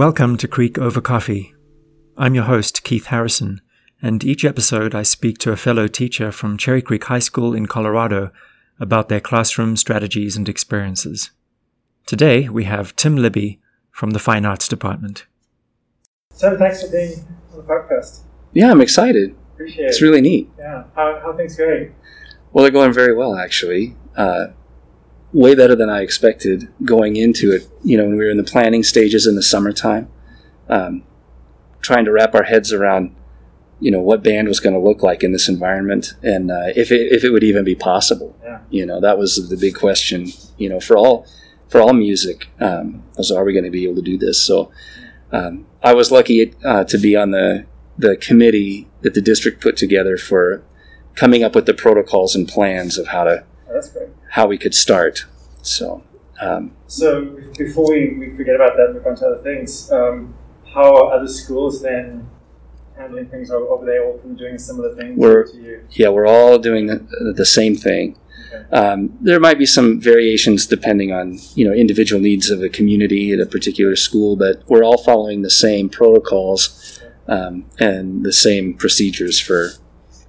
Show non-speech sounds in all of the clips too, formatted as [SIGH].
Welcome to Creek Over Coffee. I'm your host, Keith Harrison, and each episode I speak to a fellow teacher from Cherry Creek High School in Colorado about their classroom strategies and experiences. Today we have Tim Libby from the Fine Arts Department. Tim, thanks for being on the podcast. Yeah, I'm excited. Appreciate It's it. really neat. yeah. How, how things going? Well, they're going very well, actually. Uh, way better than I expected going into it. You know, when we were in the planning stages in the summertime, um, trying to wrap our heads around, you know, what band was going to look like in this environment, and uh, if it if it would even be possible. Yeah. You know, that was the big question. You know, for all for all music, um, was are we going to be able to do this? So, um, I was lucky uh, to be on the the committee that the district put together for coming up with the protocols and plans of how to Oh, that's great. How we could start. So, um, So before we, we forget about that and move on to other things, um, how are other schools then handling things? Are, are they all doing similar things We're- to you? yeah, we're all doing the, the same thing. Okay. Um, there might be some variations depending on you know individual needs of a community at a particular school, but we're all following the same protocols um, and the same procedures for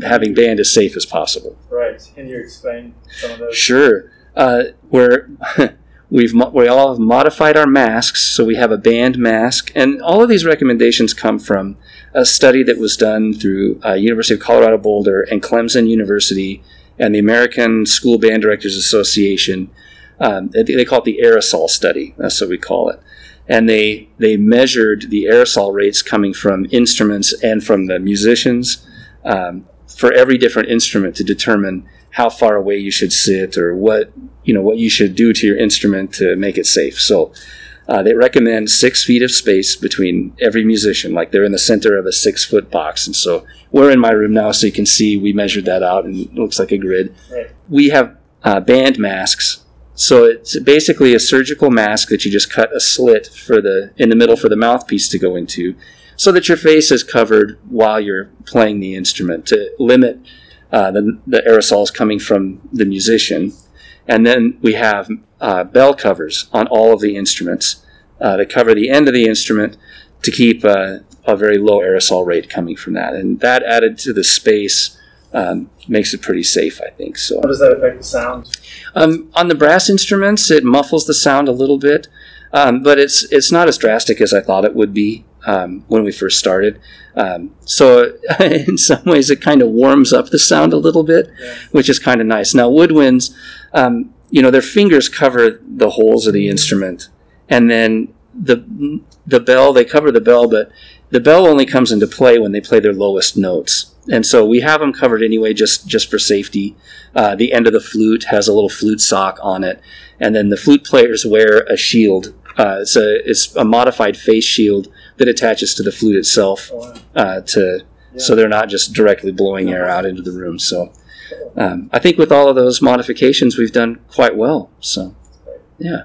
having band as safe as possible. Right. Can you explain some of those? Sure. Uh, we're [LAUGHS] we've we all have modified our masks, so we have a band mask, and all of these recommendations come from a study that was done through uh, University of Colorado Boulder and Clemson University and the American School Band Directors Association. Um, they, they call it the aerosol study. That's what we call it. And they they measured the aerosol rates coming from instruments and from the musicians um, for every different instrument to determine how far away you should sit or what you know what you should do to your instrument to make it safe. So uh, they recommend six feet of space between every musician, like they're in the center of a six foot box. And so we're in my room now, so you can see we measured that out, and it looks like a grid. Right. We have uh, band masks. So it's basically a surgical mask that you just cut a slit for the in the middle for the mouthpiece to go into, so that your face is covered while you're playing the instrument to limit uh, the, the aerosols coming from the musician. And then we have uh, bell covers on all of the instruments uh, to cover the end of the instrument to keep uh, a very low aerosol rate coming from that. And that added to the space um, makes it pretty safe, I think. So. How does that affect the sound? Um, on the brass instruments, it muffles the sound a little bit, um, but it's it's not as drastic as I thought it would be um, when we first started. Um, so [LAUGHS] in some ways, it kind of warms up the sound a little bit, Yeah. which is kind of nice. Now woodwinds, um, you know, their fingers cover the holes of the instrument, and then the the bell they cover the bell, but the bell only comes into play when they play their lowest notes. And so we have them covered anyway, just just for safety. Uh, the end of the flute has a little flute sock on it, and then the flute players wear a shield. Uh, it's a it's a modified face shield that attaches to the flute itself Oh, uh, to so they're not just directly blowing air out into the room. So um, I think with all of those modifications, we've done quite well. So yeah,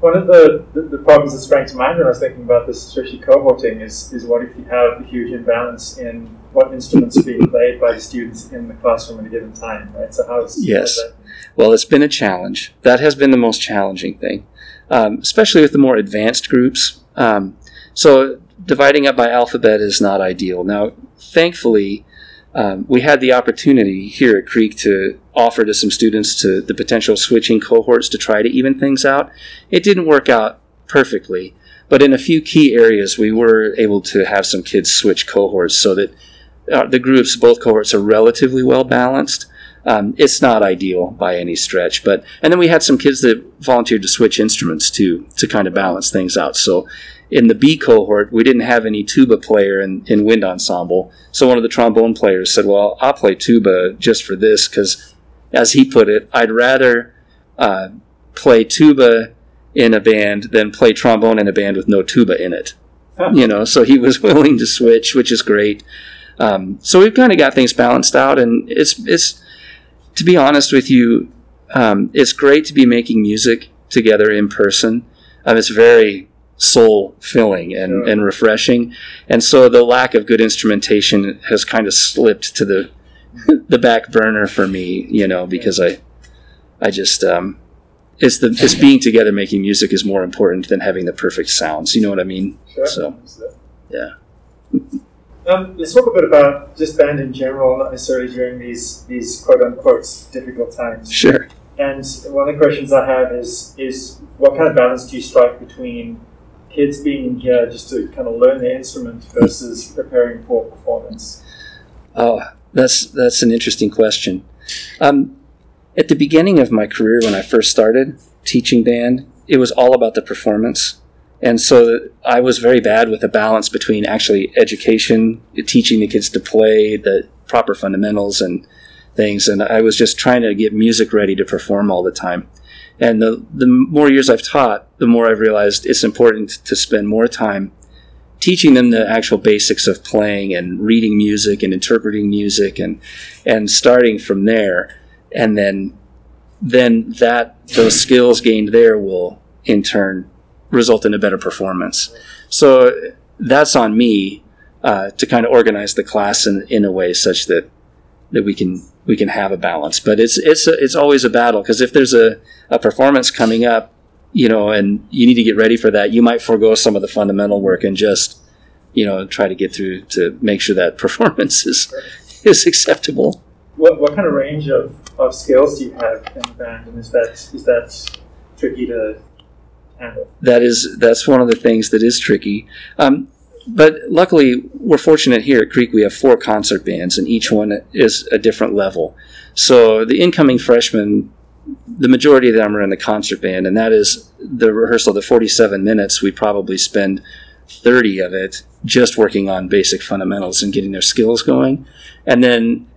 One of the, the, the problems that sprang to mind when I was thinking about this, especially cohorting, is, is what if you have a huge imbalance in what instruments are being played by the students in the classroom at a given time, right? So how's, Yes. how's well, it's been a challenge. That has been the most challenging thing, um, especially with the more advanced groups. Um, so dividing up by alphabet is not ideal. Now, thankfully, um, we had the opportunity here at Creek to offer to some students to the potential switching cohorts to try to even things out. It didn't work out perfectly, but in a few key areas, we were able to have some kids switch cohorts so that uh, the groups, both cohorts, are relatively well balanced. Um, it's not ideal by any stretch, but and then we had some kids that volunteered to switch instruments too to kind of balance things out. So in the B cohort, we didn't have any tuba player in, in wind ensemble. So one of the trombone players said, "Well, I'll play tuba just for this because, as he put it, I'd rather uh, play tuba in a band than play trombone in a band with no tuba in it." You know, so he was [LAUGHS] willing to switch, which is great. Um, so we've kind of got things balanced out, and it's it's to be honest with you, um, it's great to be making music together in person. Um, it's very soul filling and, Sure. and refreshing, and so the lack of good instrumentation has kind of slipped to the the back burner for me, you know, because I I just um, it's the it's being together making music is more important than having the perfect sounds. You know what I mean? Sure. So yeah. Um, let's talk a bit about just band in general, not necessarily during these these quote unquote difficult times. Sure. And one of the questions I have is is what kind of balance do you strike between kids being in here just to kind of learn the instrument versus preparing for performance? Oh, that's that's an interesting question. Um, at the beginning of my career, when I first started teaching band, it was all about the performance, and so I was very bad with the balance between actually education, teaching the kids to play the proper fundamentals and things, and I was just trying to get music ready to perform all the time. And the the more years I've taught, the more I've realized it's important to spend more time teaching them the actual basics of playing and reading music and interpreting music and and starting from there. And then then that those skills gained there will in turn result in a better performance. So that's on me uh, to kind of organize the class in, in a way such that that we can we can have a balance but it's it's a, it's always a battle because if there's a, a performance coming up you know, and you need to get ready for that. You might forego some of the fundamental work and just, you know, try to get through to make sure that [LAUGHS] performance is is acceptable. What, what kind of range of, of skills do you have in the band, and is that is that tricky to handle? That is that's one of the things that is tricky. Um, but luckily, we're fortunate here at Creek. We have four concert bands, and each one is a different level. So the incoming freshmen the majority of them are in the concert band, and that is the rehearsal. The 47 minutes, we probably spend 30 of it just working on basic fundamentals and getting their skills going. And then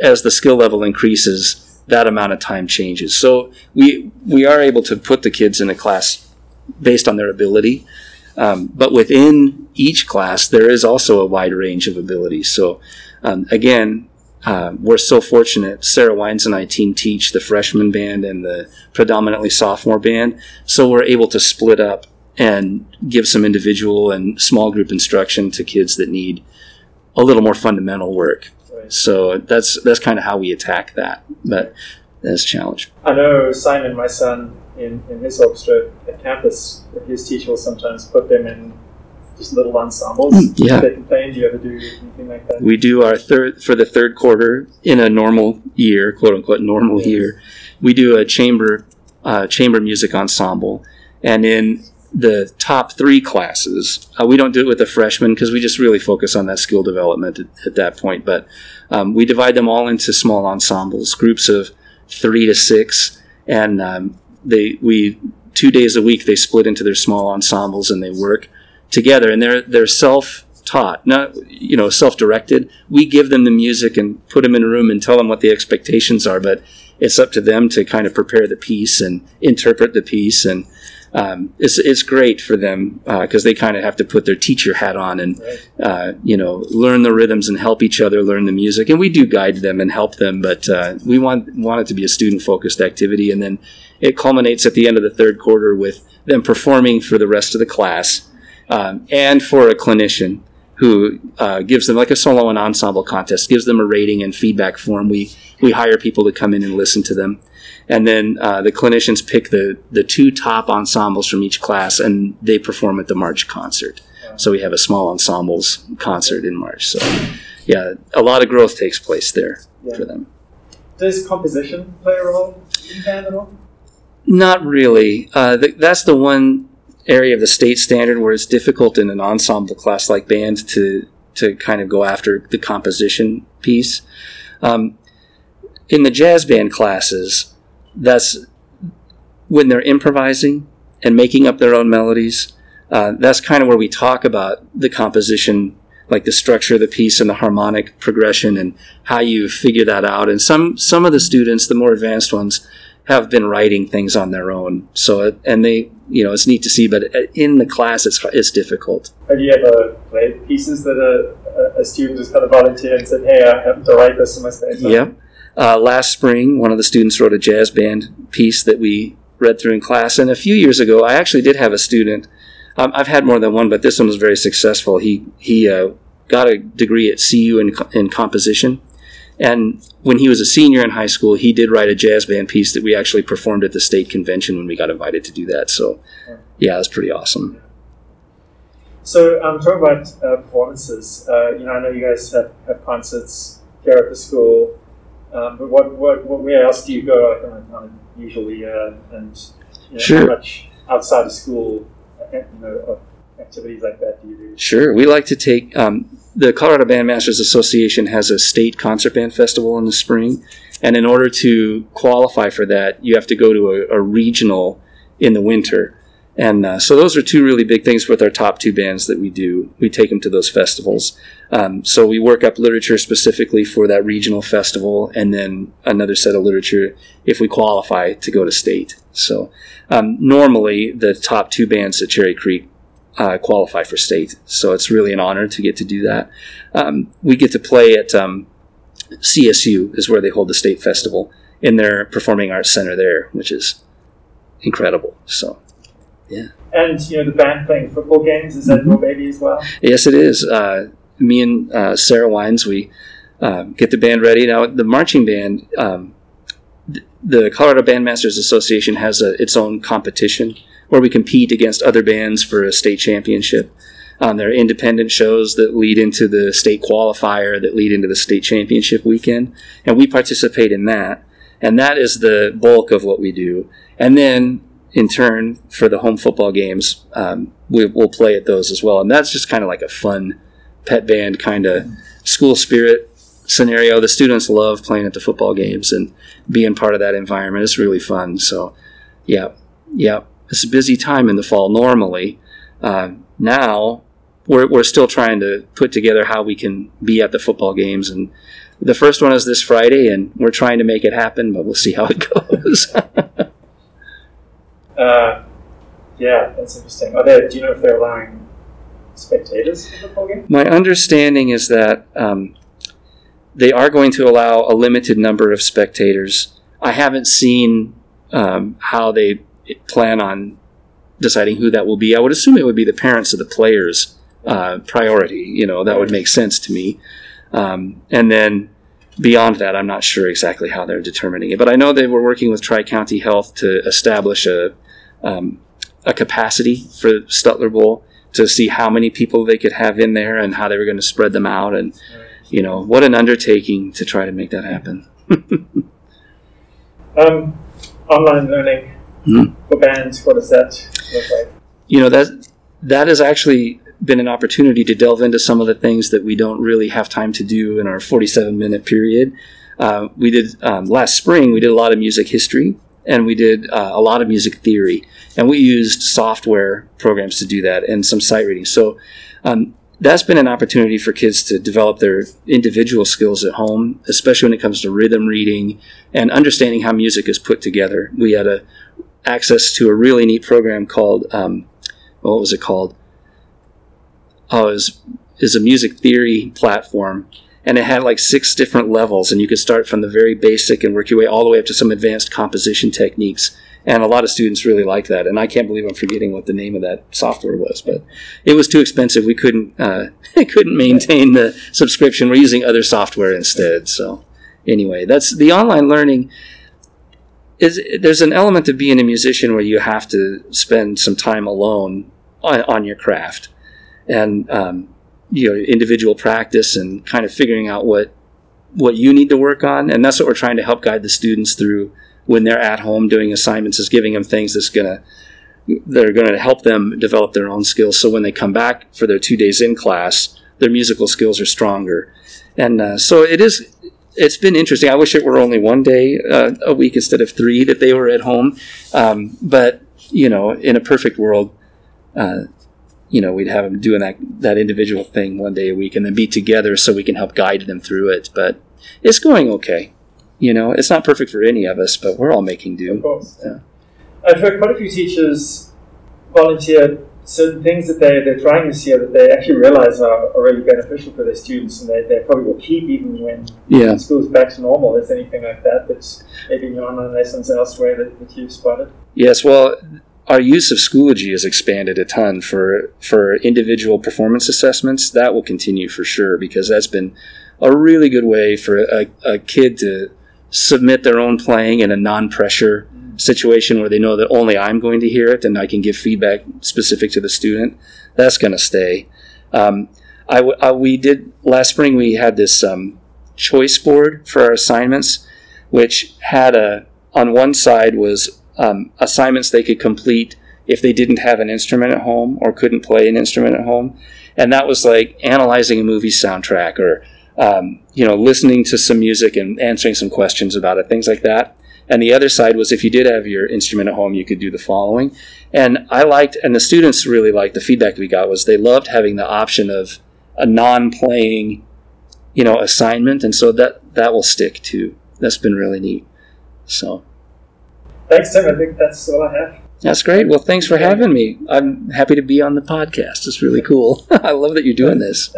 as the skill level increases, that amount of time changes. So we we are able to put the kids in a class based on their ability. Um, but within each class, there is also a wide range of abilities. So um, again, uh, we're so fortunate. Sarah Wines and I team teach the freshman band and the predominantly sophomore band, so we're able to split up and give some individual and small group instruction to kids that need a little more fundamental work. Right. So that's that's kind of how we attack that. But that's a challenge. I know Simon, my son, in, in his orchestra at campus, his teacher will sometimes put them in just little ensembles mm, yeah. they can play? Do you ever do anything like that? We do our third for the third quarter in a normal year, quote unquote normal yes. year. We do a chamber uh, chamber music ensemble, and in the top three classes, uh, we don't do it with the freshmen because we just really focus on that skill development at, at that point. But um, we divide them all into small ensembles, groups of three to six, and um, they we two days a week they split into their small ensembles and they work together, and they're they're self taught, not you know self directed. We give them the music and put them in a room and tell them what the expectations are, but it's up to them to kind of prepare the piece and interpret the piece and. Um, it's, it's great for them because uh, they kind of have to put their teacher hat on and uh, you know learn the rhythms and help each other learn the music. And we do guide them and help them but uh, we want want it to be a student focused activity. And then it culminates at the end of the third quarter with them performing for the rest of the class um, and for a clinician who uh, gives them like a solo and ensemble contest, gives them a rating and feedback form. We we hire people to come in and listen to them, and then uh, the clinicians pick the the two top ensembles from each class, and they perform at the March concert. So we have a small ensembles concert in March. So yeah, a lot of growth takes place there yeah. for them. Does composition play a role in band at all? Not really. Uh, the, that's the one area of the state standard where it's difficult in an ensemble class like band to to kind of go after the composition piece. Um, in the jazz band classes, that's when they're improvising and making up their own melodies. Uh, that's kind of where we talk about the composition, like the structure of the piece and the harmonic progression, and how you figure that out. And some some of the students, the more advanced ones, have been writing things on their own. So, and they, you know, it's neat to see, but in the class, it's, it's difficult. Have you ever played pieces that a, a student has kind of volunteered and said, hey, I have to write this in my spare time? Yep. Uh, last spring, one of the students wrote a jazz band piece that we read through in class. And a few years ago, I actually did have a student. Um, I've had more than one, but this one was very successful. He he uh, got a degree at CU in, in composition, And when he was a senior in high school, he did write a jazz band piece that we actually performed at the state convention when we got invited to do that. So, yeah, it was pretty awesome. So, um, talking about uh, performances, uh, you know, I know you guys have, have concerts here at the school, um, but what, what, what, where else do you go like, on, on usually, uh, and you know, Sure. how much outside of school, uh, you know, of activities like that do you do? Sure. We like to take um, the Colorado Bandmasters Association has a state concert band festival in the spring, and in order to qualify for that, you have to go to a, a regional in the winter. And uh, so those are two really big things with our top two bands that we do. We take them to those festivals. Um, so we work up literature specifically for that regional festival, and then another set of literature if we qualify to go to state. So um, normally the top two bands at Cherry Creek uh, qualify for state. So it's really an honor to get to do that. Um, we get to play at um, CSU is where they hold the state festival in their performing arts center there, which is incredible. So And, you know, the band playing football games, is that Mm-hmm. your baby as well? yes, it is. Uh, me and uh, Sarah Wines, we uh, get the band ready. Now the marching band, um, th- the Colorado Bandmasters Association has a, its own competition where we compete against other bands for a state championship. Um, there are independent shows that lead into the state qualifier, that lead into the state championship weekend, and we participate in that. And that is the bulk of what we do. And then, in turn, for the home football games, um, we, we'll play at those as well. And that's just kind of like a fun pep band kind of school spirit scenario. The students love playing at the football games and being part of that environment. It's really fun. So, yeah, yeah, it's a busy time in the fall normally. Uh, now we're, we're still trying to put together how we can be at the football games. And the first one is this Friday, and we're trying to make it happen, but we'll see how it [LAUGHS] goes. Uh, yeah, that's interesting. Are they, do you know if they're allowing spectators to the game? My understanding is that um, they are going to allow a limited number of spectators. I haven't seen um, how they plan on deciding who that will be. I would assume it would be the parents of the players' uh, priority. You know, that would make sense to me. Um, and then beyond that, I'm not sure exactly how they're determining it. But I know they were working with Tri County Health to establish a um, a capacity for Stutler Bowl to see how many people they could have in there and how they were going to spread them out. And you know, what an undertaking to try to make that happen. [LAUGHS] Um, online learning Hmm. for bands, what does that look like? you know that that has actually been an opportunity to delve into some of the things that we don't really have time to do in our 47 minute period. Uh, we did um, last spring. We did a lot of music history and we did uh, a lot of music theory, and we used software programs to do that and some sight reading. So. Um, that's been an opportunity for kids to develop their individual skills at home, especially when it comes to rhythm reading and understanding how music is put together. We had a access to a really neat program called um, what was it called? Oh, it was, a music theory platform, and it had like six different levels, and you could start from the very basic and work your way all the way up to some advanced composition techniques. And a lot of students really liked that, and I can't believe I'm forgetting what the name of that software was, but it was too expensive. We couldn't uh, [LAUGHS] couldn't maintain the subscription. We're using other software instead. So anyway, that's the online learning is there's an element of being a musician where you have to spend some time alone on, on your craft and um, you know individual practice and kind of figuring out what what you need to work on and that's what we're trying to help guide the students through when they're at home doing assignments is giving them things that's gonna that are going to help them develop their own skills so when they come back for their two days in class their musical skills are stronger and uh, so it is it's been interesting. I wish it were only one day uh, a week instead of three that they were at home. Um, but you know, in a perfect world, uh, you know, we'd have them doing that that individual thing one day a week, and then be together so we can help guide them through it. But it's going okay. You know, it's not perfect for any of us, but we're all making do. Of course. Yeah. I've heard quite a few teachers volunteer certain things that they, they're trying this year that they actually realize are, are really beneficial for their students and they, they probably will keep even when Yeah. school's back to normal. Is there anything like that that's maybe in your online lessons elsewhere that, that you've spotted? Yes, well, our use of Schoology has expanded a ton for for individual performance assessments. That will continue for sure because that's been a really good way for a, a kid to submit their own playing in a non-pressure situation where they know that only I'm going to hear it and I can give feedback specific to the student. That's going to stay. Um, I, I, we did last spring. We had this um, choice board for our assignments, which had a on one side was um, assignments they could complete if they didn't have an instrument at home or couldn't play an instrument at home, and that was like analyzing a movie soundtrack or um, you know listening to some music and answering some questions about it, things like that. And the other side was if you did have your instrument at home, you could do the following. And I liked, and the students really liked the feedback we got was they loved having the option of a non-playing, you know, assignment, and so that that will stick too. That's been really neat. So, thanks, Tim. I think that's all I have. That's great. Well, thanks for having me. I'm happy to be on the podcast. It's really cool. [LAUGHS] I love that you're doing this.